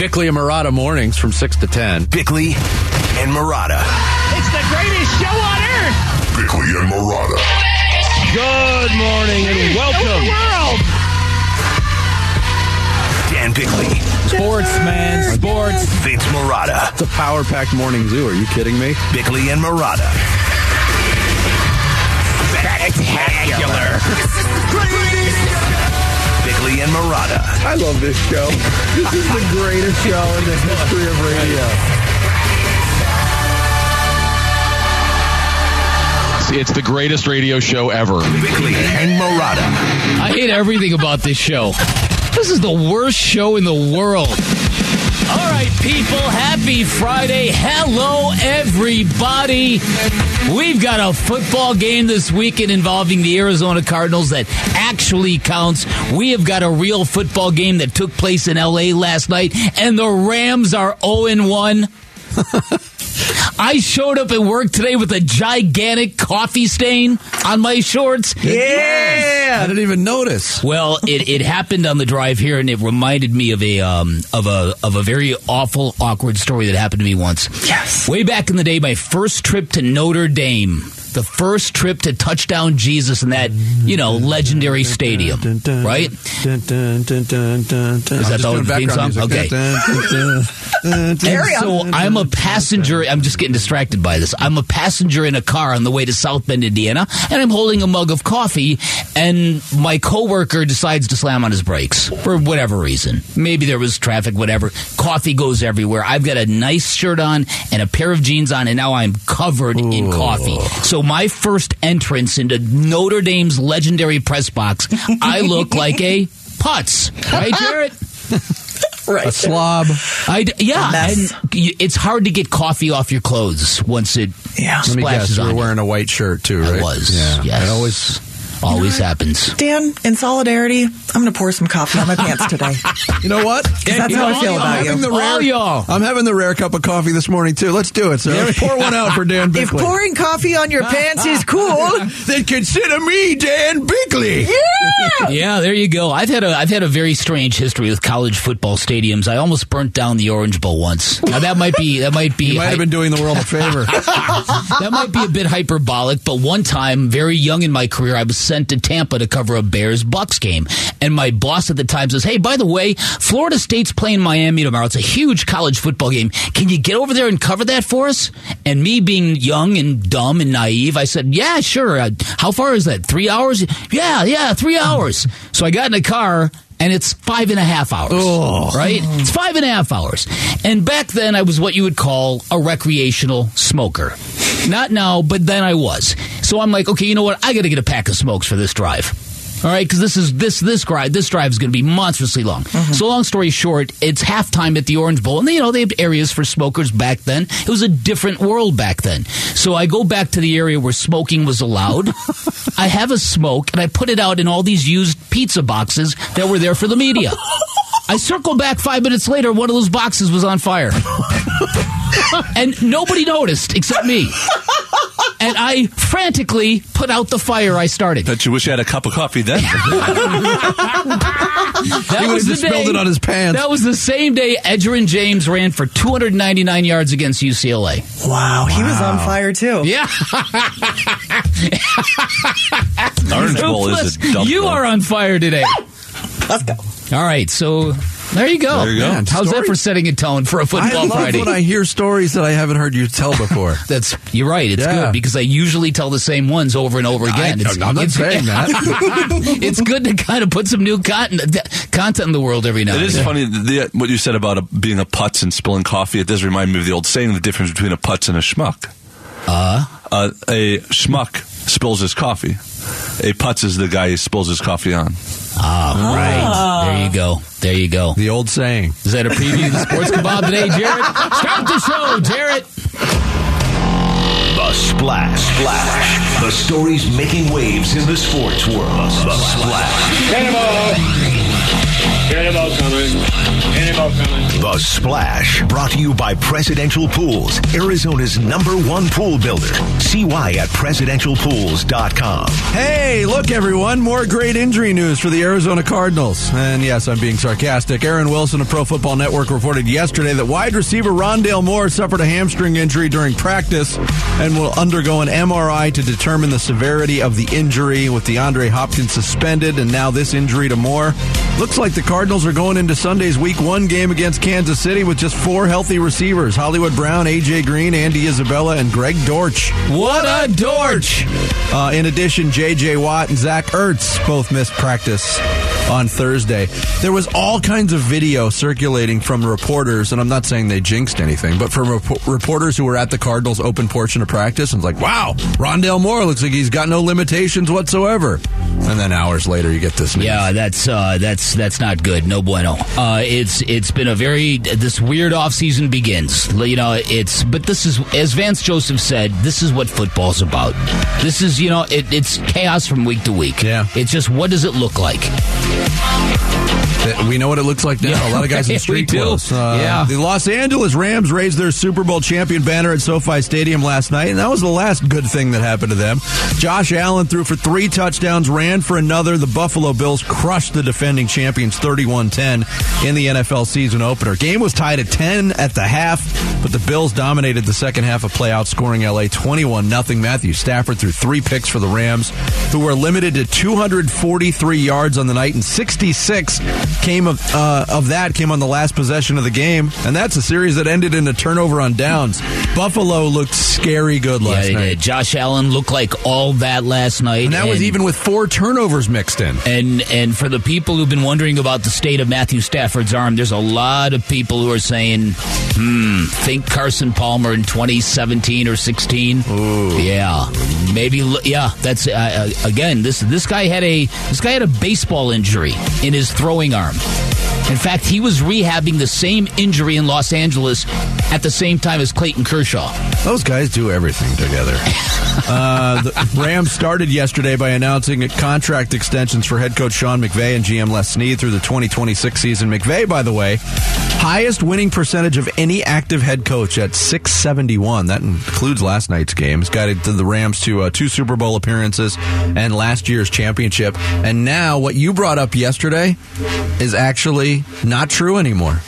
Bickley and Marotta mornings from 6 to 10. Bickley and Marotta. It's the greatest show on earth. Bickley and Marotta. Good morning and welcome. World. Dan Bickley, Sports, man. Sports. Vince Marotta. It's a power packed morning zoo. Are you kidding me? Bickley and Marotta. Spectacular. Bickley and Marotta. I love this show. This is the greatest show in the history of radio. It's the greatest radio show ever. Bickley and Marotta. I hate everything about this show. This is the worst show in the world. All right, people, happy Friday. Hello, everybody. We've got a football game this weekend involving the Arizona Cardinals that actually counts. We have got a real football game that took place in LA last night, and the Rams are 0 1. I showed up at work today with a gigantic coffee stain on my shorts. Yeah. I didn't even notice. Well, it, it happened on the drive here, and it reminded me of a um, of a of a very awful, awkward story that happened to me once. Yes, way back in the day, my first trip to Notre Dame, the first trip to touchdown Jesus in that you know legendary stadium, right? Is that the theme song? Okay. And so I'm a passenger. I'm just getting distracted by this. I'm a passenger in a car on the way to South Bend, Indiana, and I'm holding a mug of coffee. And my coworker decides to slam on his brakes for whatever reason. Maybe there was traffic, whatever. Coffee goes everywhere. I've got a nice shirt on and a pair of jeans on, and now I'm covered in coffee. So my first entrance into Notre Dame's legendary press box, I look like a putz, right, Jarrett? A slob. I d- yeah, A and it's hard to get coffee off your clothes once it Yeah. Let me guess. splashes You were on. wearing a white shirt too, I right? was. Yeah. Yes. It always. Always happens. Dan, in solidarity, I'm going to pour some coffee on my pants today. You know what? that's how I feel I'm about having you. The rare, y'all. I'm having the rare cup of coffee this morning too. Let's do it, sir. Pour one out for Dan If Bickley. pouring coffee on your pants is cool, then consider me Dan Bickley. Yeah, there you go. I've had a I've had a very strange history with college football stadiums. I almost burnt down the Orange Bowl once. Now that might be that might be You might have been doing the world a favor. that might be a bit hyperbolic, but one time, very young in my career, I was sent to Tampa to cover a Bears Bucks game, and my boss at the time says, "Hey, by the way, Florida State's playing Miami tomorrow. It's a huge college football game. Can you get over there and cover that for us?" And me being young and dumb and naive, I said, "Yeah, sure. Uh, how far is that? Three hours? Yeah, yeah, three hours." So I got in a car. And it's five and a half hours, right? It's five and a half hours. And back then, I was what you would call a recreational smoker. Not now, but then I was. So I'm like, okay, you know what? I got to get a pack of smokes for this drive. All right, because this is this this drive this drive is going to be monstrously long. Mm-hmm. So long story short, it's halftime at the Orange Bowl, and you know they have areas for smokers back then. It was a different world back then. So I go back to the area where smoking was allowed. I have a smoke, and I put it out in all these used pizza boxes that were there for the media. I circle back five minutes later, one of those boxes was on fire. and nobody noticed except me. And I frantically put out the fire I started. Bet you wish you had a cup of coffee then. That He was the just spilled day- it on his pants. That was the same day Edgerrin James ran for 299 yards against UCLA. wow, he was on fire too. Yeah. Orange Bowl is a dump. You though. are on fire today. Let's go. All right, so there you go. There you go. Man, How's that for setting a tone for a football I love Friday? when I hear stories that I haven't heard you tell before. That's you're right. It's Yeah. good because I usually tell the same ones over and over again. I, it's, am not it's- saying that. it's good to kind of put some new content content in the world every now It and is then. funny the, what you said about a, being a putz and spilling coffee. It does remind me of the old saying: the difference between a putz and a schmuck. Uh, a schmuck spills his coffee. A putz is the guy he spills his coffee on. Ah, right. There you go. There you go. the old saying. Is that a preview of the Sports Kebab today, Jarrett? Start the show, Jarrett. The Splash. Splash. The stories making waves in the sports world. The Splash. Cannonball coming. Cannonball coming. The Splash, brought to you by Presidential Pools, Arizona's number one pool builder. See why at presidentialpools.com. Hey, look, everyone. More great injury news for the Arizona Cardinals. And yes, I'm being sarcastic. Aaron Wilson of Pro Football Network reported yesterday that wide receiver Rondale Moore suffered a hamstring injury during practice and will undergo an MRI to determine the severity of the injury with DeAndre Hopkins suspended and now this injury to Moore. Looks like the Cardinals are going into Sunday's week one game against Kansas City with just four healthy receivers Hollywood Brown, AJ Green, Andy Isabella, and Greg Dortch. What a Dortch! Uh, in addition, J.J. Watt and Zach Ertz both missed practice on Thursday. There was all kinds of video circulating from reporters, and I'm not saying they jinxed anything, but from rep- reporters who were at the Cardinals' open portion of practice, and it's like, wow, Rondale Moore looks like he's got no limitations whatsoever. And then hours later, you get this news. Yeah, that's uh, that's that's not good. No bueno. Uh, it's it's been a very this weird off season begins. You know, it's but this is as Vance Joseph said. This is what football's about. This is you know it, it's chaos from week to week. Yeah. it's just what does it look like? Uh, We know what it looks like now. Yeah, a lot of guys in street clothes. Uh, Yeah. The Los Angeles Rams raised their Super Bowl champion banner at SoFi Stadium last night, and that was the last good thing that happened to them. Josh Allen threw for three touchdowns, ran for another. The Buffalo Bills crushed the defending champions 31-10 in the NFL season opener. Game was tied at 10 at the half, but the Bills dominated the second half of play, outscoring LA 21-0. Matthew Stafford threw three picks for the Rams, who were limited to 243 yards on the night, and 66 came of uh, of that came on the last possession of the game, and that's a series that ended in a turnover on downs. Buffalo looked scary good Yeah, last they night, did. Josh Allen looked like all that last night, and that was even with four turnovers mixed in. And and for the people who've been wondering about the state of Matthew Stafford's arm, there's a lot of people who are saying, "Hmm, think Carson Palmer in 2017 or 16." Yeah, maybe. Yeah, that's uh, uh, again. This this guy had a this guy had a baseball injury in his throwing arm farm. In fact, he was rehabbing the same injury in Los Angeles at the same time as Clayton Kershaw. Those guys do everything together. uh, the Rams started yesterday by announcing contract extensions for head coach Sean McVay and GM Les Snead through the 2026 season. McVay, by the way, highest winning percentage of any active head coach at 671. That includes last night's game. He's guided the Rams to uh, two Super Bowl appearances and last year's championship. And now, what you brought up yesterday is actually not true anymore.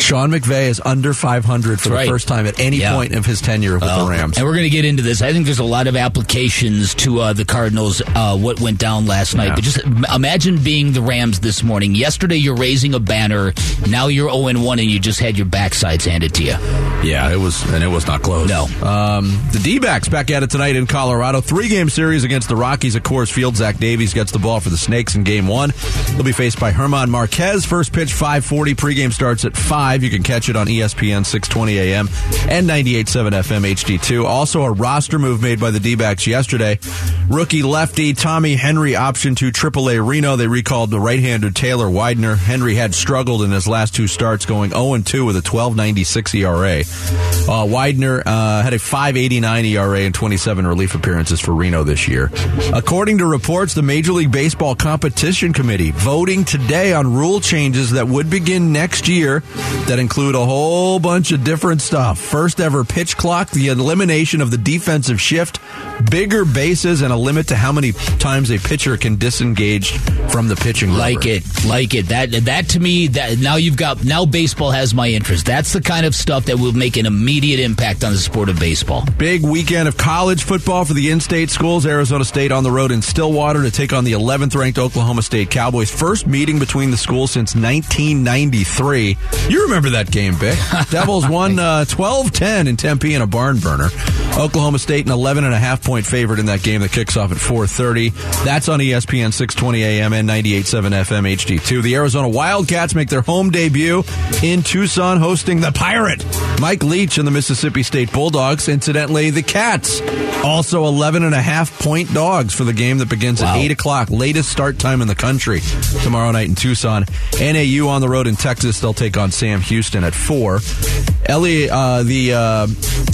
Sean McVay is under 500 for the first time at any Yeah. point of his tenure with Well, the Rams. And we're going to get into this. I think there's a lot of applications to uh, the Cardinals, uh, what went down last night. Yeah. But just imagine being the Rams this morning. Yesterday, you're raising a banner. Now you're 0 1, and you just had your backsides handed to you. Yeah, it was, and it was not close. No. Um, the D backs back at it tonight in Colorado. Three game series against the Rockies at Coors Field. Zach Davies gets the ball for the Snakes in game one. They'll be faced by Herman Marquez. First pitch 540. Pregame starts at 5. You can catch it on ESPN 620 AM and 98.7 FM HD2. Also, a roster move made by the D backs yesterday. Rookie lefty Tommy Henry option to AAA Reno. They recalled the right hander Taylor Widener. Henry had struggled in his last two starts, going 0 2 with a 1296 ERA. Uh, Widener uh, had a 589 ERA and 27 relief appearances for Reno this year. According to reports, the Major League Baseball Competition Committee voting today on rule changes that would begin next year that include a whole bunch of different stuff. First ever pitch clock, the elimination of the defensive shift, bigger bases, and a limit to how many times a pitcher can disengage from the pitching rubber. Like it, like it. That that to me, that now you've got now baseball has my interest. That's the kind of stuff that will make an immediate impact on the sport of baseball. Big weekend of college football for the in-state schools. Arizona State on the road in Stillwater to take on the 11th ranked Oklahoma State Cowboys. First meeting between the schools since 1993. You remember that game, Vic? Devils won uh, 12-10 in Tempe in a barn burner. Oklahoma State an 11 and a half point favorite in that game that kicks off at 4:30. That's on ESPN 620 AM and 98.7 FM HD2. The Arizona Wildcats make their home debut in Tucson hosting the Pirate. Mike Leach and the Mississippi State Bulldogs. Incidentally, the Cats also 11 and a half point dogs for the game that begins Wow. at 8 o'clock. Latest start time in the country tomorrow night in Tucson. NAU on the road in Texas. They'll take on Sam Houston at 4. Ellie, uh, the uh,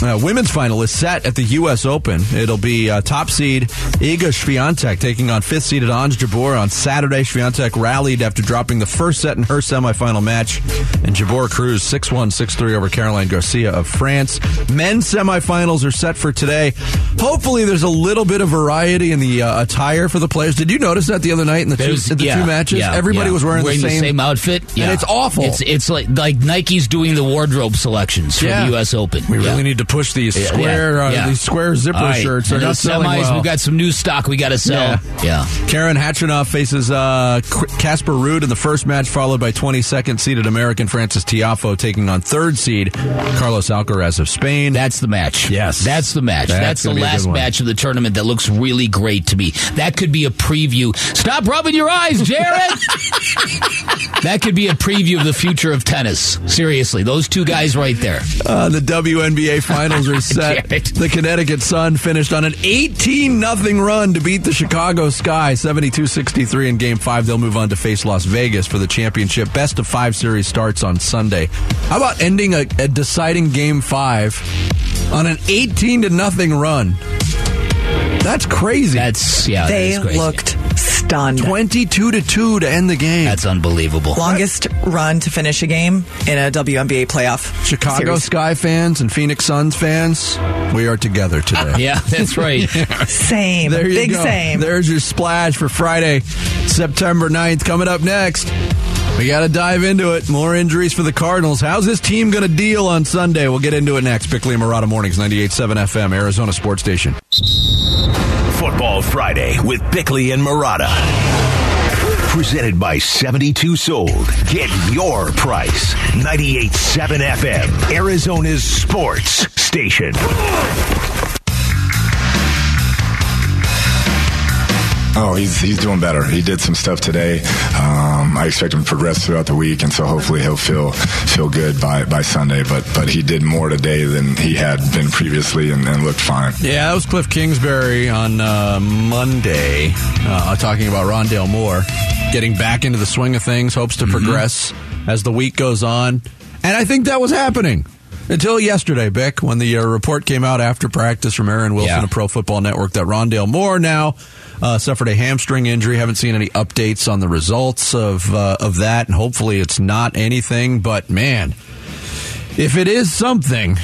uh, women's final is set set at the U.S. Open. It'll be uh, top seed Iga Swiatek taking on fifth seeded Ons Jabeur on Saturday. Swiatek rallied after dropping the first set in her semifinal match, and Jabeur cruised 6-1, 6-3 over Caroline Garcia of France. Men's semifinals are set for today. Hopefully, there's a little bit of variety in the uh, attire for the players. Did you notice that the other night in the, two, in the yeah, two matches? yeah, Everybody yeah. was wearing, the, same, outfit, yeah. it's awful. It's it's like like Nike's doing the wardrobe selections for the U.S. Open. We really need to push these square, uh, these square zipper right. shirts. Not those selling semis, well. we got some new stock we got to sell. Yeah. Karen Khachanov faces uh, Casper Ruud in the first match, followed by 22nd seeded American Frances Tiafoe taking on third seed Carlos Alcaraz of Spain. That's the match. Yes. That's the match. That's That's, the gonna be a last match of the tournament that looks really great to me. That could be a preview. Stop rubbing your eyes, Jared! that could be a preview of the future of tennis. Seriously, those two guys right there. Uh, the WNBA finals are set. The Connecticut Sun finished on an 18 nothing run to beat the Chicago Sky 72-63 in game 5. They'll move on to face Las Vegas for the championship. Best of 5 series starts on Sunday. How about ending a, a deciding game 5 on an 18 to nothing run? That's crazy. That's yeah. They that is crazy. looked stunned. 22 to 2 to end the game. That's unbelievable. Longest run to finish a game in a WNBA playoff. Chicago series. Sky fans and Phoenix Suns fans, we are together today. Yeah, that's right. Same. There you Big go. same. There's your splash for Friday, September 9th. Coming up next, we got to dive into it. More injuries for the Cardinals. How's this team going to deal on Sunday? We'll get into it next. Bickley and Marotta Mornings, 98.7 FM, Arizona Sports Station. Friday with Bickley and Marotta. Presented by 72 Sold. Get your price. 98.7 FM, Arizona's sports station. Oh, he's he's doing better. He did some stuff today. Um, I expect him to progress throughout the week, and so hopefully he'll feel feel good by, by Sunday. But but he did more today than he had been previously, and, and looked fine. Yeah, that was Cliff Kingsbury on uh, Monday uh, talking about Rondale Moore getting back into the swing of things, hopes to progress as the week goes on. And I think that was happening until yesterday, Bick, when the uh, report came out after practice from Aaron Wilson Yeah. of Pro Football Network that Rondale Moore now uh, suffered a hamstring injury. Haven't seen any updates on the results of uh, of that, and hopefully it's not anything. But man, if it is something,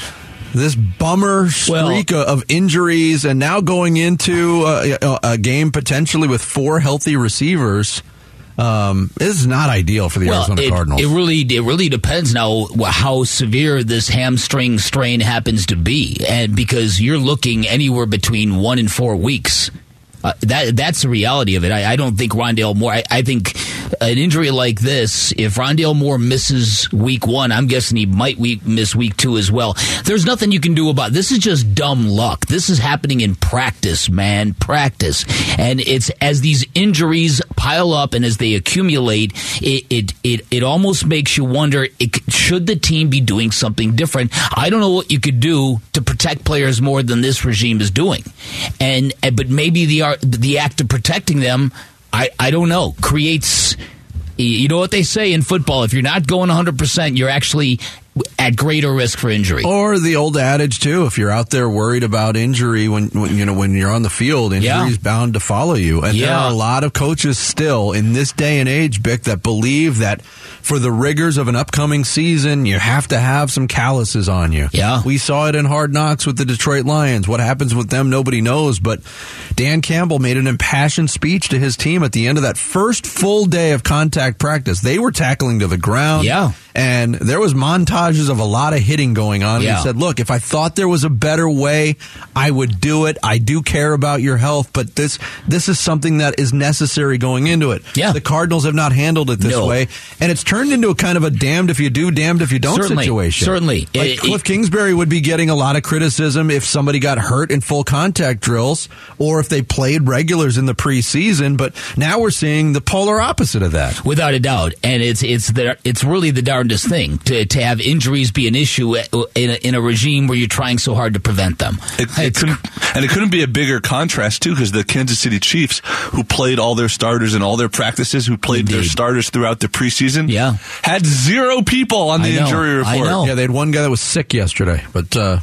this bummer streak of injuries, and now going into uh, a, a game potentially with four healthy receivers, um, is not ideal for the Arizona it, Cardinals. It really, it really depends now how severe this hamstring strain happens to be, and because you're looking anywhere between one and four weeks. Uh, that that's the reality of it. I, I don't think Rondale Moore. I, I think an injury like this, if Rondale Moore misses week one, I'm guessing he might week, miss week two as well. There's nothing you can do about. it. This is just dumb luck. This is happening in practice, man, practice, and it's as these injuries pile up and as they accumulate, it it it, it almost makes you wonder: it, should the team be doing something different? I don't know what you could do to protect players more than this regime is doing, and, but maybe the the act of protecting them, I I don't know, creates. You know what they say in football: if you're not going 100, percent you're actually at greater risk for injury. Or the old adage too: if you're out there worried about injury when, when you know when you're on the field, injury Yeah. is bound to follow you. And there are a lot of coaches still in this day and age, Bick, that believe that for the rigors of an upcoming season, you have to have some calluses on you. Yeah. we saw it in Hard Knocks with the Detroit Lions. What happens with them, nobody knows. But Dan Campbell made an impassioned speech to his team at the end of that first full day of contact practice. They were tackling to the ground. Yeah. And there was montages of a lot of hitting going on. And He said, "Look, if I thought there was a better way, I would do it. I do care about your health, but this this is something that is necessary going into it. Yeah. The Cardinals have not handled it this No. way, and it's turned into a kind of a damned if you do, damned if you don't Certainly. situation. Certainly. Like It- Cliff it- Kingsbury would be getting a lot of criticism if somebody got hurt in full contact drills or if they played regulars in the preseason, but now we're seeing the polar opposite of that. Without a doubt, and it's it's the, it's really the darndest thing to, to have injuries be an issue in a, in a regime where you're trying so hard to prevent them. It, it couldn't, and it couldn't be a bigger contrast too, because the Kansas City Chiefs, who played all their starters in all their practices, who played their starters throughout the preseason, Yeah. had zero people on the I know, injury I report. know. Yeah, they had one guy that was sick yesterday, but uh,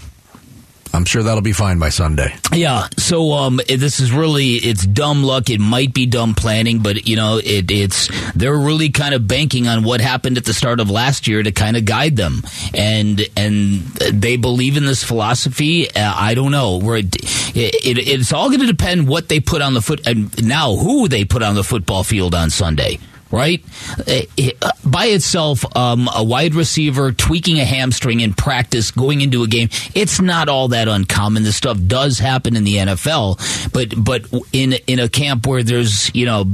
I'm sure that'll be fine by Sunday. Yeah. So um, this is really it's dumb luck. It might be dumb planning, but you know it, it's they're really kind of banking on what happened at the start of last year to kind of guide them, and and they believe in this philosophy. Uh, I don't know. Where it, it, it's all going to depend what they put on the foot and now who they put on the football field on Sunday right? Uh, by itself, um, a wide receiver tweaking a hamstring in practice going into a game, it's not all that uncommon. This stuff does happen in the NFL, but but in in a camp where there's you know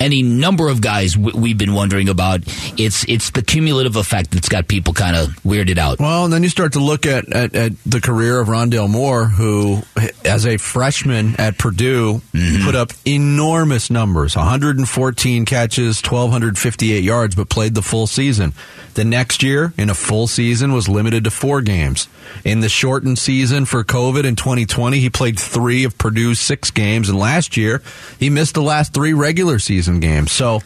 any number of guys w- we've been wondering about. It's it's the cumulative effect that's got people kind of weirded out. Well, and then you start to look at, at, at, the career of Rondale Moore, who, as a freshman at Purdue, mm-hmm. put up enormous numbers 114 catches, 1,258 yards, but played the full season. The next year, in a full season, was limited to four games. In the shortened season for COVID in 2020, he played three of Purdue's six games, and last year, he missed the last three regular season games. So,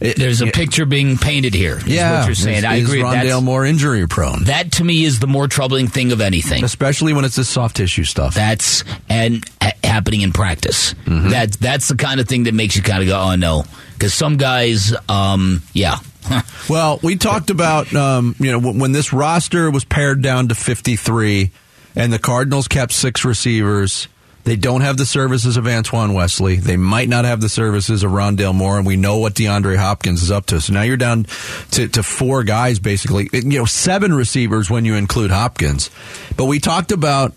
it, There's a it, picture being painted here. Yeah, what you're saying. Is, I agree. Is Rondale Moore injury prone? That to me is the more troubling thing of anything, especially when it's this soft tissue stuff. That's and ha- happening in practice. Mm-hmm. That that's the kind of thing that makes you kind of go, oh no, because some guys, um, yeah, well, we talked about um, you know when this roster was pared down to 53, and the Cardinals kept six receivers. They don't have the services of Antoine Wesley. They might not have the services of Rondale Moore, and we know what DeAndre Hopkins is up to. So now you're down to, to four guys, basically. You know, seven receivers when you include Hopkins. But we talked about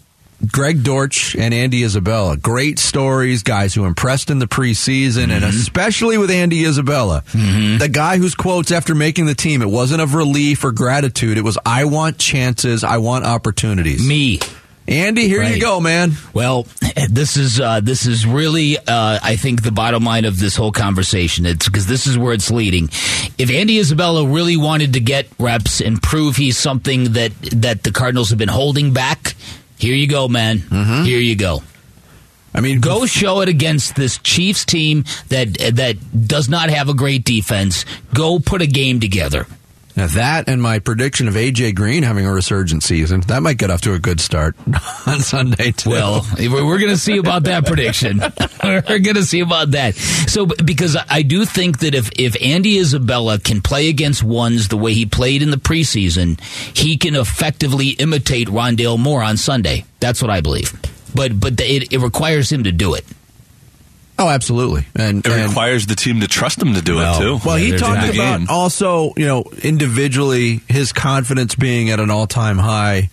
Greg Dortch and Andy Isabella. Great stories, guys who impressed in the preseason, mm-hmm. and especially with Andy Isabella. Mm-hmm. The guy whose quotes after making the team, it wasn't of relief or gratitude. It was, I want chances, I want opportunities. Me. Andy, here right. you go, man. Well, this is uh, this is really, uh, I think, the bottom line of this whole conversation. It's because this is where it's leading. If Andy Isabella really wanted to get reps and prove he's something that that the Cardinals have been holding back, here you go, man. Mm-hmm. Here you go. I mean, go show it against this Chiefs team that that does not have a great defense. Go put a game together. Now that and my prediction of AJ Green having a resurgent season, that might get off to a good start on Sunday too. Well, we're going to see about that prediction. we're going to see about that. So because I do think that if if Andy Isabella can play against ones the way he played in the preseason, he can effectively imitate Rondale Moore on Sunday. That's what I believe. But but it, it requires him to do it. Oh, absolutely, and it and, requires the team to trust him to do well, it too. Well, he talked about also, you know, individually his confidence being at an all-time high.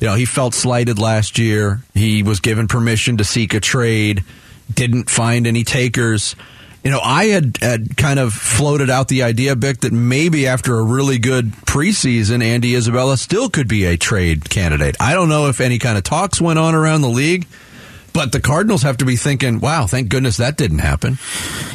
You know, he felt slighted last year. He was given permission to seek a trade, didn't find any takers. You know, I had, had kind of floated out the idea, Bick, that maybe after a really good preseason, Andy Isabella still could be a trade candidate. I don't know if any kind of talks went on around the league. But the Cardinals have to be thinking, wow, thank goodness that didn't happen.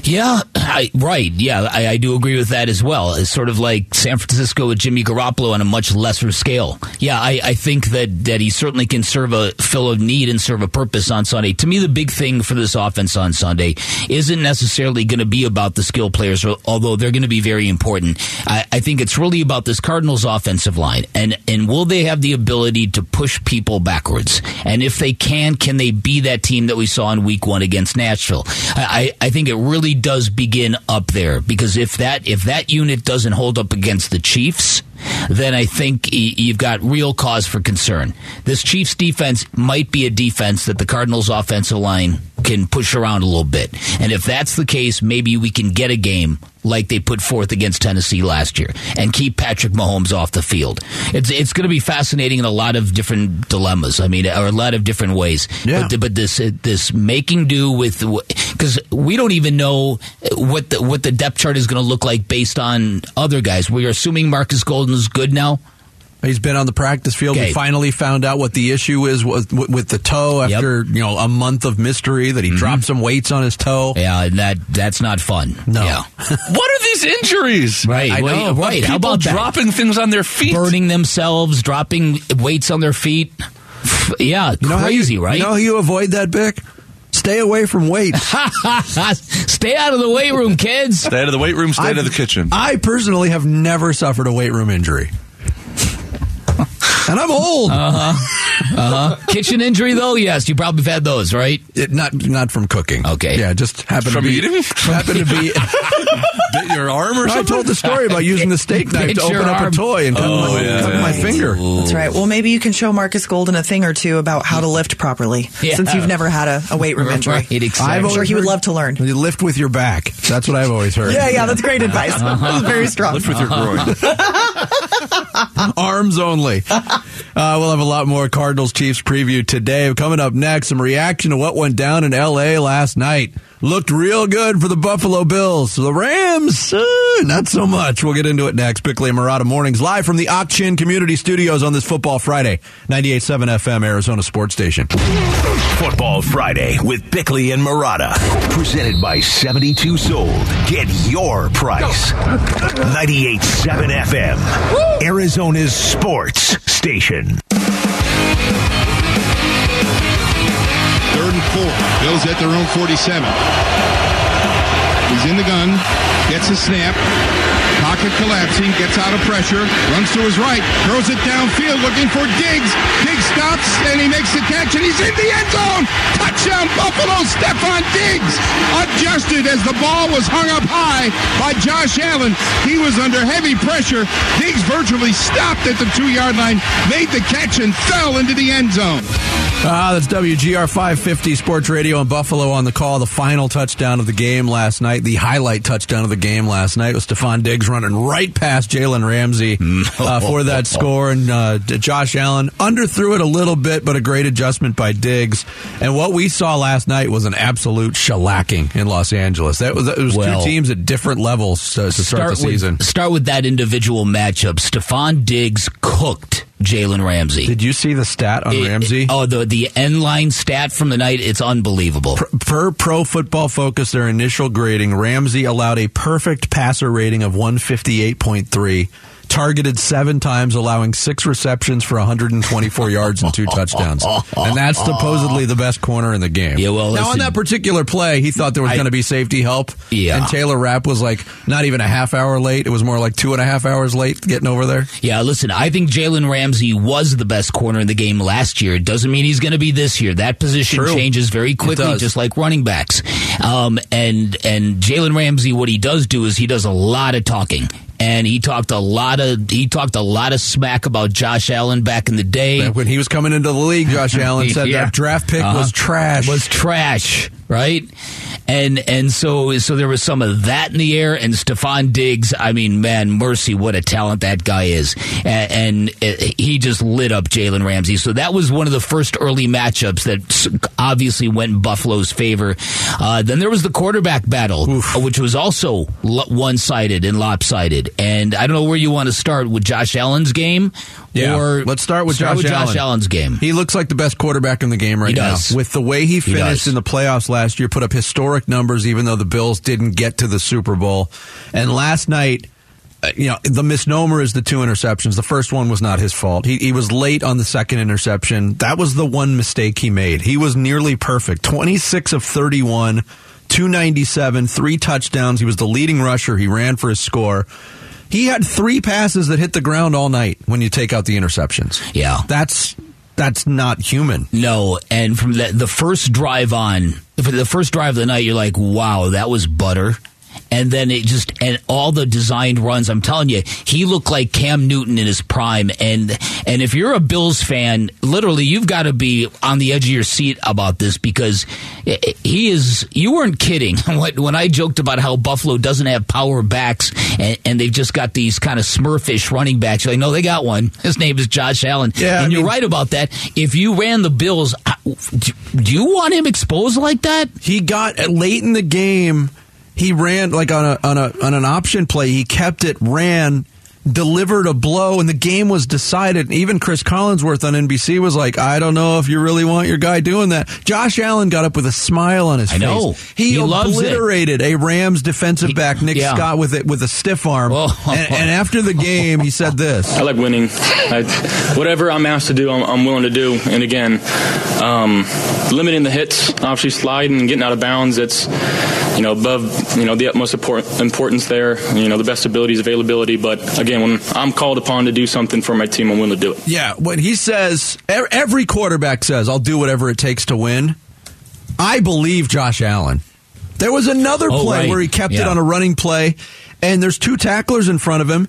Yeah, I, right. Yeah, I, I, do agree with that as well. It's sort of like San Francisco with Jimmy Garoppolo on a much lesser scale. Yeah, I, I think that, that he certainly can serve a fill a need and serve a purpose on Sunday. To me, the big thing for this offense on Sunday isn't necessarily going to be about the skill players, although they're going to be very important. I, I think it's really about this Cardinals offensive line. And, and will they have the ability to push people backwards? And if they can, can they be that? That team that we saw in week one against Nashville. I, I think it really does begin up there because if that if that unit doesn't hold up against the Chiefs, then I think you've got real cause for concern. This Chiefs defense might be a defense that the Cardinals offensive line can push around a little bit. And if that's the case, maybe we can get a game like they put forth against Tennessee last year and keep Patrick Mahomes off the field. It's it's going to be fascinating in a lot of different dilemmas. I mean, or a lot of different ways. Yeah. But, but this this making do with because we don't even know what the what the depth chart is going to look like based on other guys. We're assuming Marcus Golden is good now. He's been on the practice field. Okay. We finally found out what the issue is with, with the toe after yep. you know a month of mystery that he mm-hmm. dropped some weights on his toe. Yeah, that that's not fun. No. Yeah. what are these injuries? Right. I know. Right. People How about dropping that? things on their feet, burning themselves, dropping weights on their feet. Yeah, you know crazy, you, right? You know how you avoid that, Bick? Stay away from weights. stay out of the weight room, kids. Stay out of the weight room. Stay I've, out of the kitchen. I personally have never suffered a weight room injury. And I'm old. Uh huh. Uh huh. Kitchen injury though, yes, you probably have had those, right? It, not not from cooking. Okay. Yeah, just happened From to be eating? happened to be. Bit your arm or I something? told the story about using the steak knife Bit to open your up arm. a toy and cut, Oh, my, yeah, cut yeah. my finger. That's right. Well, maybe you can show Marcus Golden a thing or two about how to lift properly, Yeah. since you've never had a, a weight room injury. Right, exactly. I've I'm sure always he would love to learn. You lift with your back. That's what I've always heard. Yeah, yeah, that's great advice. That's very strong. Lift with your groin. Arms only. Uh, we'll have a lot more Cardinals Chiefs preview today. Coming up next, some reaction to what went down in L.A. last night. Looked real good for the Buffalo Bills. The Rams, uh, not so much. We'll get into it next. Bickley and Marotta Mornings live from the Auction Community Studios on this Football Friday. 98.7 FM, Arizona Sports Station. Football Friday with Bickley and Marotta. Presented by 72 Sold. Get your price. 98.7 FM. Arizona's sports station. Four. Bills at their own 47. He's in the gun, gets a snap, pocket collapsing, gets out of pressure, runs to his right, throws it downfield looking for Diggs. Diggs stops and he makes the catch and he's in the end zone. Touchdown Buffalo, Stefon Diggs adjusted as the ball was hung up high by Josh Allen. He was under heavy pressure. Diggs virtually stopped at the two yard line, made the catch and fell into the end zone. Ah, that's WGR 550 Sports Radio in Buffalo on the call. The final touchdown of the game last night, the highlight touchdown of the game last night was Stefon Diggs running right past Jalen Ramsey uh, for that score. And uh, Josh Allen underthrew it a little bit, but a great adjustment by Diggs. And what we saw last night was an absolute shellacking in Los Angeles. That was, it was Well, two teams at different levels to, to start, the season. With, start with that individual matchup. Stefon Diggs cooked Jalen Ramsey. Did you see the stat on It- Ramsey? oh, the the end line stat from the night. It's unbelievable. Per Pro Football Focus, their initial grading, Ramsey allowed a perfect passer rating of 158.3, targeted seven times, allowing six receptions for 124 yards and two touchdowns. And that's supposedly the best corner in the game. Yeah, well, now on that particular play, he thought there was going to be safety help. Yeah. And Taylor Rapp was like not even a half hour late. It was more like two and a half hours late getting over there. Yeah, listen, I think Jalen Ramsey was the best corner in the game last year. It doesn't mean he's going to be this year. That position True. changes very quickly, just like running backs. Um, and and Jalen Ramsey, what he does do is he does a lot of talking. And he talked a lot of he talked a lot of smack about Josh Allen back in the day. When he was coming into the league, Josh Allen said Yeah. that draft pick Uh-huh. was trash. was trash, right? And and so so there was some of that in the air. And Stefon Diggs, I mean, man, mercy, what a talent that guy is, and, and uh, he just lit up Jalen Ramsey. So that was one of the first early matchups that obviously went in Buffalo's favor. Uh, then there was the quarterback battle, uh, which was also one sided and lopsided. And I don't know where you want to start with Josh Allen's game. Yeah, or let's start with start Josh with Allen. Josh Allen's game. He looks like the best quarterback in the game right He now. With the way he He finished does. in the playoffs last year, put up historic numbers, even though the Bills didn't get to the Super Bowl. And last night, uh, you know, the misnomer is the two interceptions. The first one was not his fault. He, he was late on the second interception. That was the one mistake he made. He was nearly perfect. 26 of 31, 297, three touchdowns. He was the leading rusher. He ran for his score. He had three passes that hit the ground all night when you take out the interceptions. Yeah. That's that's not human. No, and from the the first drive on, for the first drive of the night, you're like, wow, that was butter. And then it just and all the designed runs. I'm telling you, he looked like Cam Newton in his prime. And and if you're a Bills fan, literally, you've got to be on the edge of your seat about this because he is. You weren't kidding when when I joked about how Buffalo doesn't have power backs and, and they've just got these kind of Smurfish running backs. Like, no, they got one. His name is Josh Allen. Yeah, and I you're mean- right about that. If you ran the Bills, do you want him exposed like that? He got late in the game. He ran like on a on a on an option play. He kept it, ran, delivered a blow, and the game was decided. And Even Chris Collinsworth on NBC was like, "I don't know if you really want your guy doing that." Josh Allen got up with a smile on his I face. know. he, He obliterated a Rams defensive back, Nick yeah. Scott, with it with a stiff arm. Oh. And, and after the game, he said this. I like winning. I, whatever I'm asked to do, I'm, I'm willing to do. And again, um, limiting the hits, obviously sliding and getting out of bounds. It's you know above you know the utmost import, importance there. You know the best abilities, availability. But again, again, when I'm called upon to do something for my team, I'm willing to do it. Yeah, when he says every quarterback says, "I'll do whatever it takes to win." I believe Josh Allen. There was another Oh, play right. where he kept it on a running play, and there's two tacklers in front of him,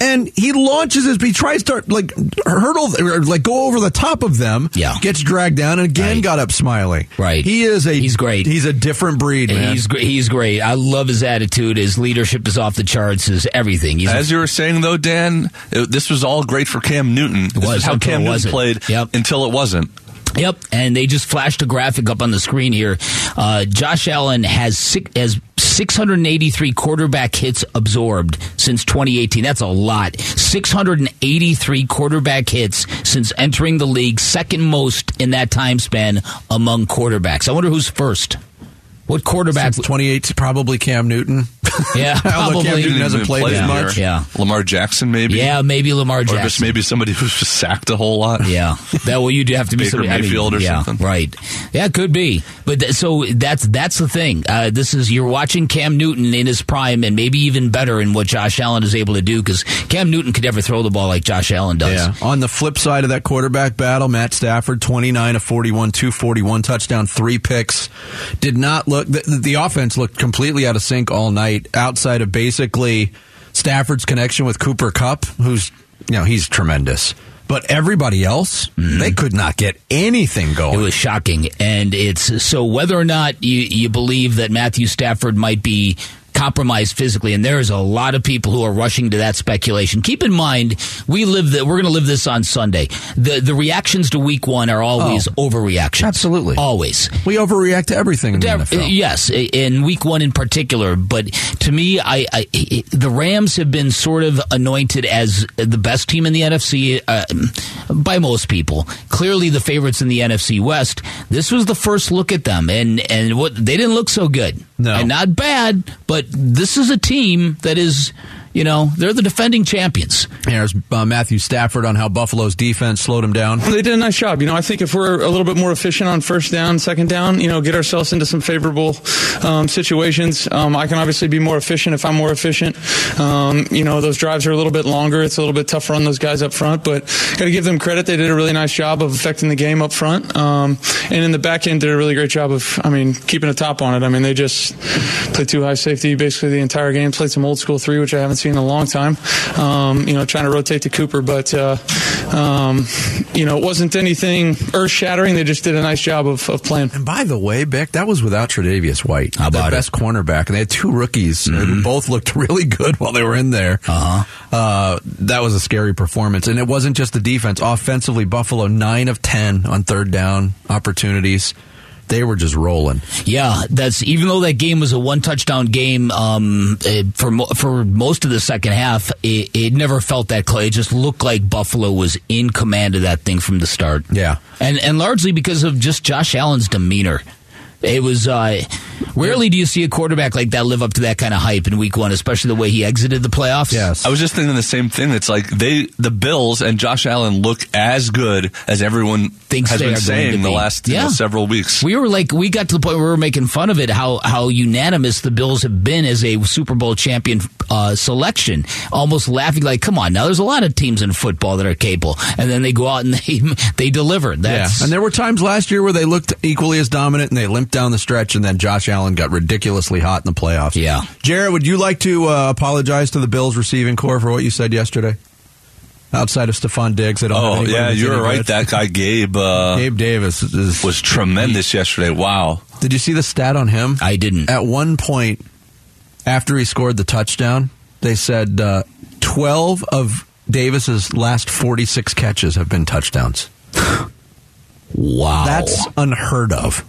and he launches his. He tries to like hurdle or like go over the top of them. Yeah. gets dragged down, and again Right. got up smiling. Right. he is a. He's great. He's a different breed, man. He's he's great. I love his attitude. His leadership is off the charts. His everything. He's As you were saying, though, Dan, it, this was all great for Cam Newton. This was is how Cam it Newton wasn't. played Yep. until it wasn't. Yep, and they just flashed a graphic up on the screen here. Uh, Josh Allen has six, has 683 quarterback hits absorbed since 2018. That's a lot. 683 quarterback hits since entering the league, second most in that time span among quarterbacks. I wonder who's first. What quarterback? Since 28, probably Cam Newton. Yeah, Although Cam probably. Newton hasn't Didn't played play as here. much. Yeah. Lamar Jackson, maybe. Yeah, maybe Lamar Or just maybe somebody who's sacked a whole lot. Yeah, that well, you do have to be Baker somebody, I mean, or yeah, something. right? Yeah, it could be. But th- so that's that's the thing. Uh, this is you're watching Cam Newton in his prime, and maybe even better in what Josh Allen is able to do because Cam Newton could never throw the ball like Josh Allen does. Yeah. On the flip side of that quarterback battle, Matt Stafford, 29 of 41, 241, touchdown, three picks. Did not look, the, the offense looked completely out of sync all night, outside of basically Stafford's connection with Cooper Kupp, who's, you know, he's tremendous. But everybody else, they could not get anything going. Mm-hmm. It was shocking, and it's so whether or not you you believe that Matthew Stafford might be compromised physically, and there's a lot of people who are rushing to that speculation. Keep in mind, we live that we're going to live this on Sunday. The the reactions to Week One are always Oh. overreactions. Absolutely. always. we overreact to everything in the NFL. Yes, in week one in particular. But to me, I, I the Rams have been sort of anointed as the best team in the NFC uh, by most people. Clearly, the favorites in the NFC West. This was the first look at them, and and what they didn't look so good. No. and not bad, but this is a team that is. You know, they're the defending champions. There's uh, Matthew Stafford on how Buffalo's defense slowed him down. They did a nice job. You know, I think if we're a little bit more efficient on first down, second down, you know, get ourselves into some favorable um, situations. Um, I can obviously be more efficient if I'm more efficient. Um, you know, those drives are a little bit longer. It's a little bit tougher on those guys up front, but got to give them credit. They did a really nice job of affecting the game up front, um, and in the back end did a really great job of, I mean, keeping a top on it. I mean, they just played two high safety basically the entire game. Played some old school three, which I haven't seen in a long time. Um, you know, trying to rotate to Cooper, but uh, um, you know, it wasn't anything earth shattering. They just did a nice job of, of playing. And by the way, Bick, that was without Tre'Davious White, How their about it? best cornerback, and they had two rookies who both looked really good while they were in there. Uh-huh. Uh, that was a scary performance, and it wasn't just the defense. Offensively, Buffalo nine of ten on third down opportunities. They were just rolling. Yeah, that's even though that game was a one touchdown game um, eh, for mo- for most of the second half, it, it never felt that close. It just looked like Buffalo was in command of that thing from the start. Yeah. and and largely because of just Josh Allen's demeanor. It was uh, rarely do you see a quarterback like that live up to that kind of hype in Week One, especially the way he exited the playoffs. Yes. I was just thinking the same thing. It's like they, the Bills and Josh Allen look as good as everyone Thinks has they been are going to saying the be. last you know, Yeah. several weeks. We were like, we got to the point where we were making fun of it, how how unanimous the Bills have been as a Super Bowl champion uh, selection. Almost laughing, like, come on, now there's a lot of teams in football that are capable, and then they go out and they they deliver. That's yeah, and there were times last year where they looked equally as dominant, and they limped down the stretch, and then Josh Allen got ridiculously hot in the playoffs. Yeah. Jared, would you like to uh, apologize to the Bills receiving core for what you said yesterday? Outside of Stefon Diggs, they don't have Oh yeah, you're right. good. That guy Gabe uh, Gabe Davis is, was tremendous yesterday. Wow. Did you see the stat on him? I didn't. At one point, after he scored the touchdown, they said uh, 12 of Davis's last 46 catches have been touchdowns. wow. That's unheard of.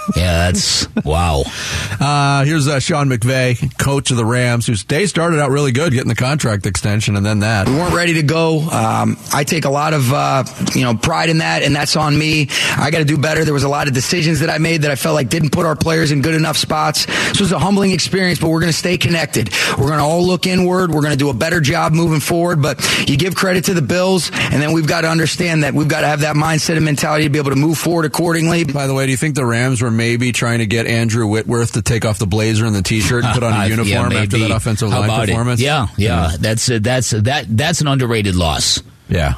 yeah, that's wow. Uh, here's uh, Sean McVay, coach of the Rams, whose day started out really good, getting the contract extension, and then that. We weren't ready to go. Um, I take a lot of uh, you know pride in that, and that's on me. I got to do better. There was a lot of decisions that I made that I felt like didn't put our players in good enough spots. This was a humbling experience, but we're going to stay connected. We're going to all look inward. We're going to do a better job moving forward. But you give credit to the Bills, and then we've got to understand that we've got to have that mindset and mentality to be able to move forward accordingly. By the way, do you think the Rams were were maybe trying to get Andrew Whitworth to take off the blazer and the T-shirt and put on a Yeah, uniform after that offensive How line about it? performance? Yeah, yeah, That's uh, that's uh, that that's an underrated loss. Yeah.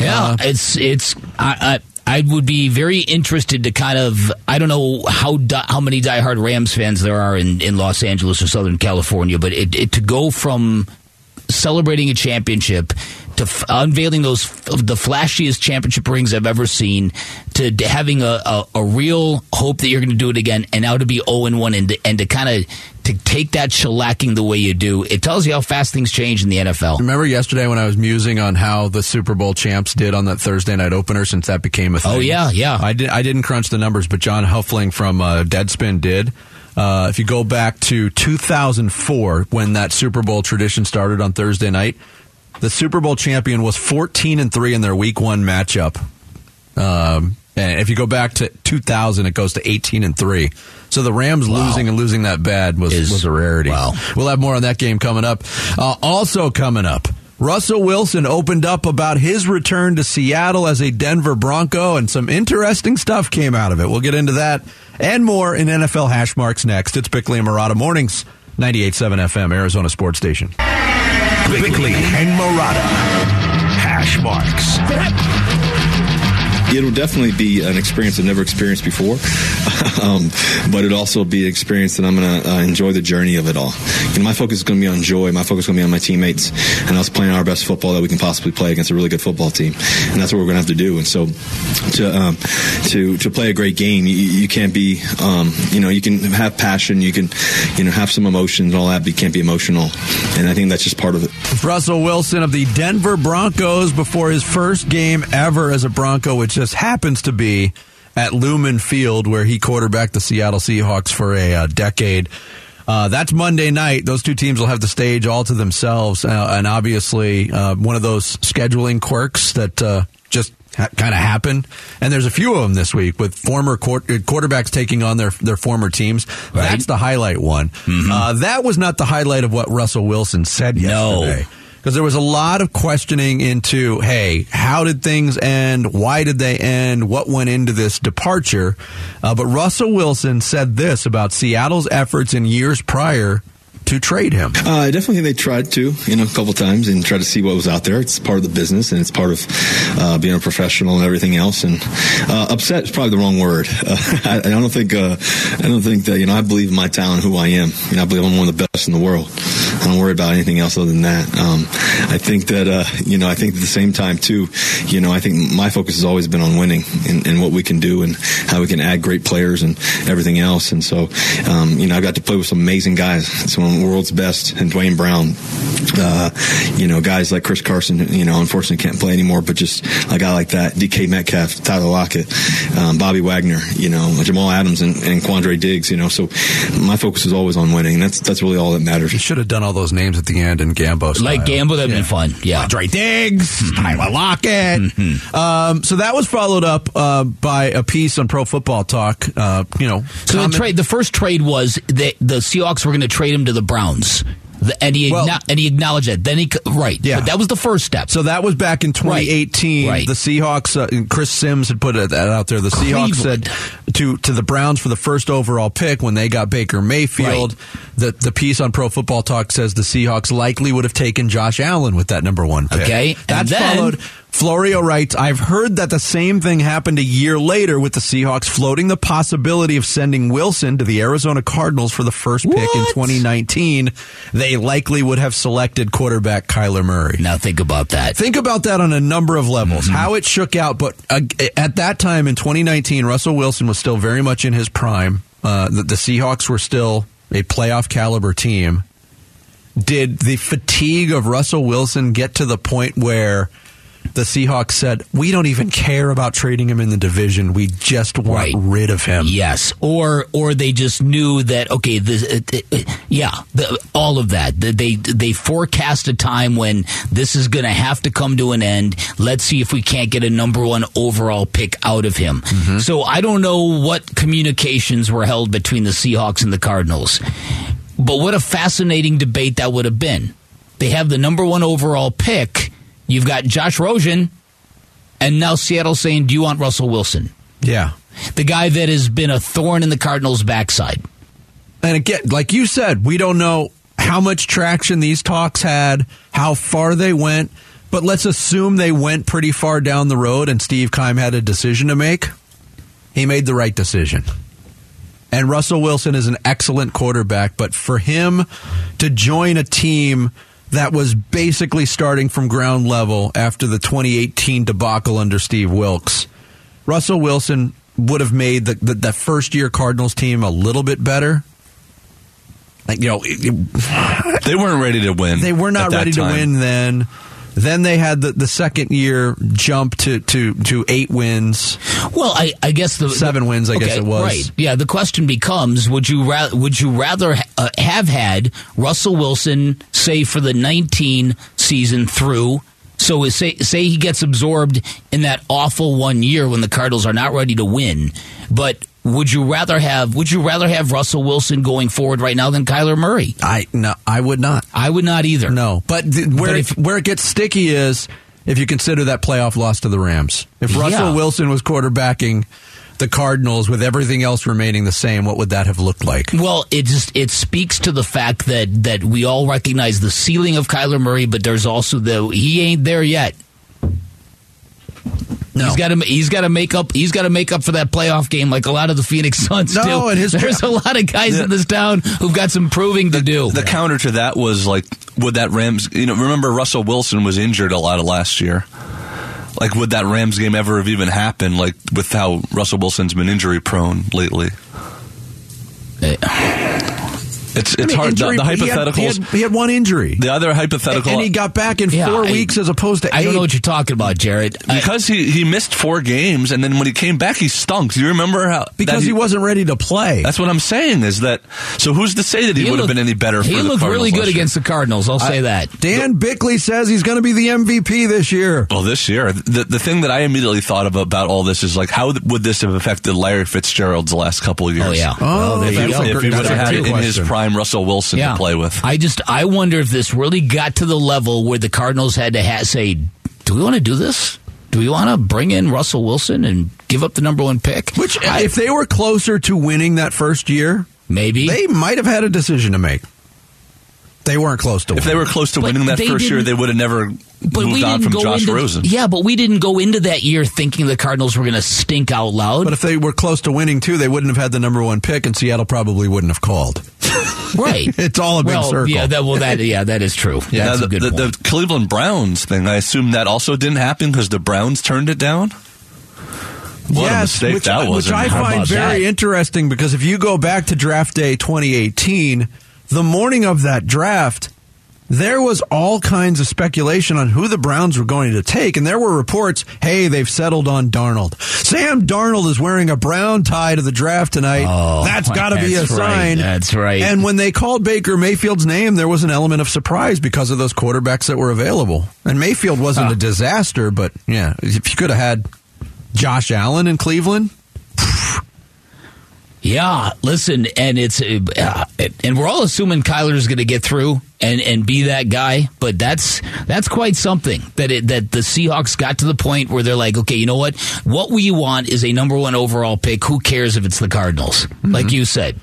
Yeah, Uh, it's it's I, I I would be very interested to kind of I don't know how di- how many diehard Rams fans there are in, in Los Angeles or Southern California, but it, it to go from celebrating a championship to f- unveiling those the flashiest championship rings I've ever seen to d- having a, a, a real hope that you're going to do it again and now to be 0 and 1 and to, and to kind of to take that shellacking the way you do it tells you how fast things change in the NFL. Remember yesterday when I was musing on how the Super Bowl champs did on that Thursday night opener since that became a thing? Oh, yeah, yeah. I did. I didn't crunch the numbers, but John Huffling from uh, Deadspin did. Uh, if you go back to 2004, when that Super Bowl tradition started on Thursday night, the Super Bowl champion was 14 and three in their Week One matchup. Um, and if you go back to 2000, it goes to 18 and three. So the Rams losing and losing that bad was was a rarity. wow. We'll have more on that game coming up. Uh, also coming up. Russell Wilson opened up about his return to Seattle as a Denver Bronco, and some interesting stuff came out of it. We'll get into that and more in NFL hash marks next. It's Bickley and Marotta Mornings, 98.7 FM, Arizona Sports Station. Bickley and Marotta. Hash marks. It'll definitely be an experience I've never experienced before, um, but it'll also be an experience that I'm going to uh, enjoy the journey of it all. You know, my focus is going to be on joy. My focus is going to be on my teammates and us playing our best football that we can possibly play against a really good football team, and that's what we're going to have to do. And so, to um, to to play a great game, you, you can't be, um, you know, you can have passion, you can, you know, have some emotions and all that, but you can't be emotional, and I think that's just part of it. Russell Wilson of the Denver Broncos before his first game ever as a Bronco, which just happens to be at Lumen Field, where he quarterbacked the Seattle Seahawks for a uh, decade. Uh, that's Monday night. Those two teams will have the stage all to themselves, uh, and obviously uh, one of those scheduling quirks that uh, just ha- kind of happen. And there's a few of them this week with former quar- uh, quarterbacks taking on their their former teams. That's the highlight one. Uh, that was not the highlight of what Russell Wilson said yesterday. Because there was a lot of questioning into, hey, how did things end? Why did they end? What went into this departure? Uh, but Russell Wilson said this about Seattle's efforts in years prior to trade him. Uh, I definitely think they tried to, you know, a couple times and try to see what was out there. It's part of the business and it's part of uh, being a professional and everything else. And uh, upset is probably the wrong word. I, I don't think uh, I don't think that you know I believe in my talent, who I am. You know, I believe I'm one of the best in the world. I don't worry about anything else other than that. Um, I think that uh, you know I think at the same time too, you know, I think my focus has always been on winning and, and what we can do and how we can add great players and everything else. And so, um, you know, I got to play with some amazing guys. Some of the world's best and Duane Brown. Uh, you know, guys like Chris Carson, you know, unfortunately can't play anymore, but just a guy like that, DK Metcalf, Tyler Lockett, um, Bobby Wagner, you know, Jamal Adams and, and Quandre Diggs, you know. So my focus is always on winning. And that's that's really all that matters. You should have done all those names at the end in Gambo. Like Gambo, that'd be fun. Yeah. Andre Diggs, Tyler Lockett. Mm-hmm. Um, so that was followed up uh, by a piece on Pro Football Talk. Uh, you know, So the comment- trade, the first trade was that the Seahawks were going to trade him to the Browns, the, and he Well- and he acknowledged that. Then he right, Yeah. But that was the first step. So that was back in 2018. Right. The Seahawks, uh, and Chris Simms had put that out there. The Seahawks Cleveland. said to to the Browns for the first overall pick when they got Baker Mayfield. The the piece on Pro Football Talk says the Seahawks likely would have taken Josh Allen with that number one pick. Okay, that's then- followed. Florio writes, I've heard that the same thing happened a year later with the Seahawks floating the possibility of sending Wilson to the Arizona Cardinals for the first pick in 2019. They likely would have selected quarterback Kyler Murray. now think about that. Think about that on a number of levels, how it shook out. But uh, at that time in 2019, Russell Wilson was still very much in his prime. Uh, the, the Seahawks were still a playoff caliber team. Did the fatigue of Russell Wilson get to the point where the Seahawks said, "We don't even care about trading him in the division. We just want Right. rid of him." Yes, or or they just knew that okay, this, uh, uh, yeah, the, all of that. The- They they forecast a time when this is going to have to come to an end. Let's see if we can't get a number one overall pick out of him. So I don't know what communications were held between the Seahawks and the Cardinals, but what a fascinating debate that would have been. They have the number one overall pick. You've got Josh Rosen, and now Seattle saying, "Do you want Russell Wilson?" Yeah. The guy that has been a thorn in the Cardinals' backside. And again, like you said, we don't know how much traction these talks had, how far they went, but let's assume they went pretty far down the road and Steve Keim had a decision to make. He made the right decision. And Russell Wilson is an excellent quarterback, but for him to join a team that was basically starting from ground level after the 2018 debacle under Steve Wilks, Russell Wilson would have made the, the, the first year Cardinals team a little bit better. Like you know, it, it, They weren't ready to win. they were not ready to win then. Then they had the, the second year jump to, to, to eight wins. Well, I, I guess the Seven wins, I guess it was. Right. Yeah. The question becomes: Would you ra- would you rather uh, have had Russell Wilson say for the 19 season through? So is- say say he gets absorbed in that awful one year when the Cardinals are not ready to win, but. Would you rather have Would you rather have Russell Wilson going forward right now than Kyler Murray? I no, I would not. I would not either. No, but th- where But it, if- where it gets sticky is if you consider that playoff loss to the Rams. If Russell Yeah. Wilson was quarterbacking the Cardinals with everything else remaining the same, what would that have looked like? Well, it just it speaks to the fact that that we all recognize the ceiling of Kyler Murray, but there's also the he ain't there yet. No. He's got to he's got to make up he's got to make up for that playoff game like a lot of the Phoenix Suns No, do. and his- there's a lot of guys in this town who've got some proving to do. The counter to that was like, would that Rams? You know, remember Russell Wilson was injured a lot of last year. Like, would that Rams game ever have even happened? Like, with how Russell Wilson's been injury prone lately. Eh, It's it's I mean, hard. The, injury- the he had- He had, he had one injury. the other hypothetical. and he got back in Yeah, four I- weeks as opposed to I eight. don't know what you're talking about, Jared. I- because he, he missed four games, and then when he came back, he stunk. Do you remember how? because that he, wasn't ready to play. That's what I'm saying. Is that so? Who's to say that he, would have been any better? He for the looked really good against the Cardinals. I'll say that. Dan Bickley says he's going to be the MVP this year. Well, this year, the the thing that I immediately thought of about all this is like, how would this have affected Larry Fitzgerald's last couple of years? Oh yeah. Oh, there you that's go. If he would have had great in his question. Prime Russell Wilson yeah. to play with. I just I wonder if this really got to the level where the Cardinals had to ha- say, "Do we want to do this? Do we want to bring in Russell Wilson and give up the number one pick?" Which, if they were closer to winning that first year, maybe they might have had a decision to make. They weren't close to if they were close to But winning that first year, they would have never but moved on didn't from go Josh into Rosen. yeah, but we didn't go into that year thinking the Cardinals were going to stink out loud. But if they were close to winning too, they wouldn't have had the number one pick, and Seattle probably wouldn't have called. right, It's all a big well, circle. yeah, that well, that yeah, that is true. Yeah, That's the, a good the, point. the Cleveland Browns thing, I assume that also didn't happen because the Browns turned it down. What a yes, mistake which, that was! which I find about very that? interesting because if you go back to draft day 2018, the morning of that draft, there was all kinds of speculation on who the Browns were going to take, and there were reports, hey, they've settled on Darnold. Sam Darnold is wearing a brown tie to the draft tonight. Oh, that's got to be a right. sign. That's right. And when they called Baker Mayfield's name, there was an element of surprise because of those quarterbacks that were available. And Mayfield wasn't a disaster, but yeah, if you could have had Josh Allen in Cleveland, Yeah, listen, and it's uh, and we're all assuming Kyler's going to get through and and be that guy, but that's that's quite something that it, that the Seahawks got to the point where they're like, okay, you know what? What we want is a number one overall pick. Who cares if it's the Cardinals? Like you said,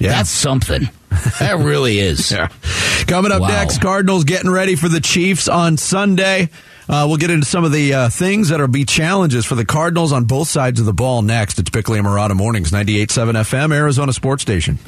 Yeah. that's something. That really is. Yeah. Coming up Wow. next, Cardinals getting ready for the Chiefs on Sunday. Uh, we'll get into some of the uh, things that will be challenges for the Cardinals on both sides of the ball next. It's Bickley and Marotta Mornings, 98.7 FM, Arizona Sports Station.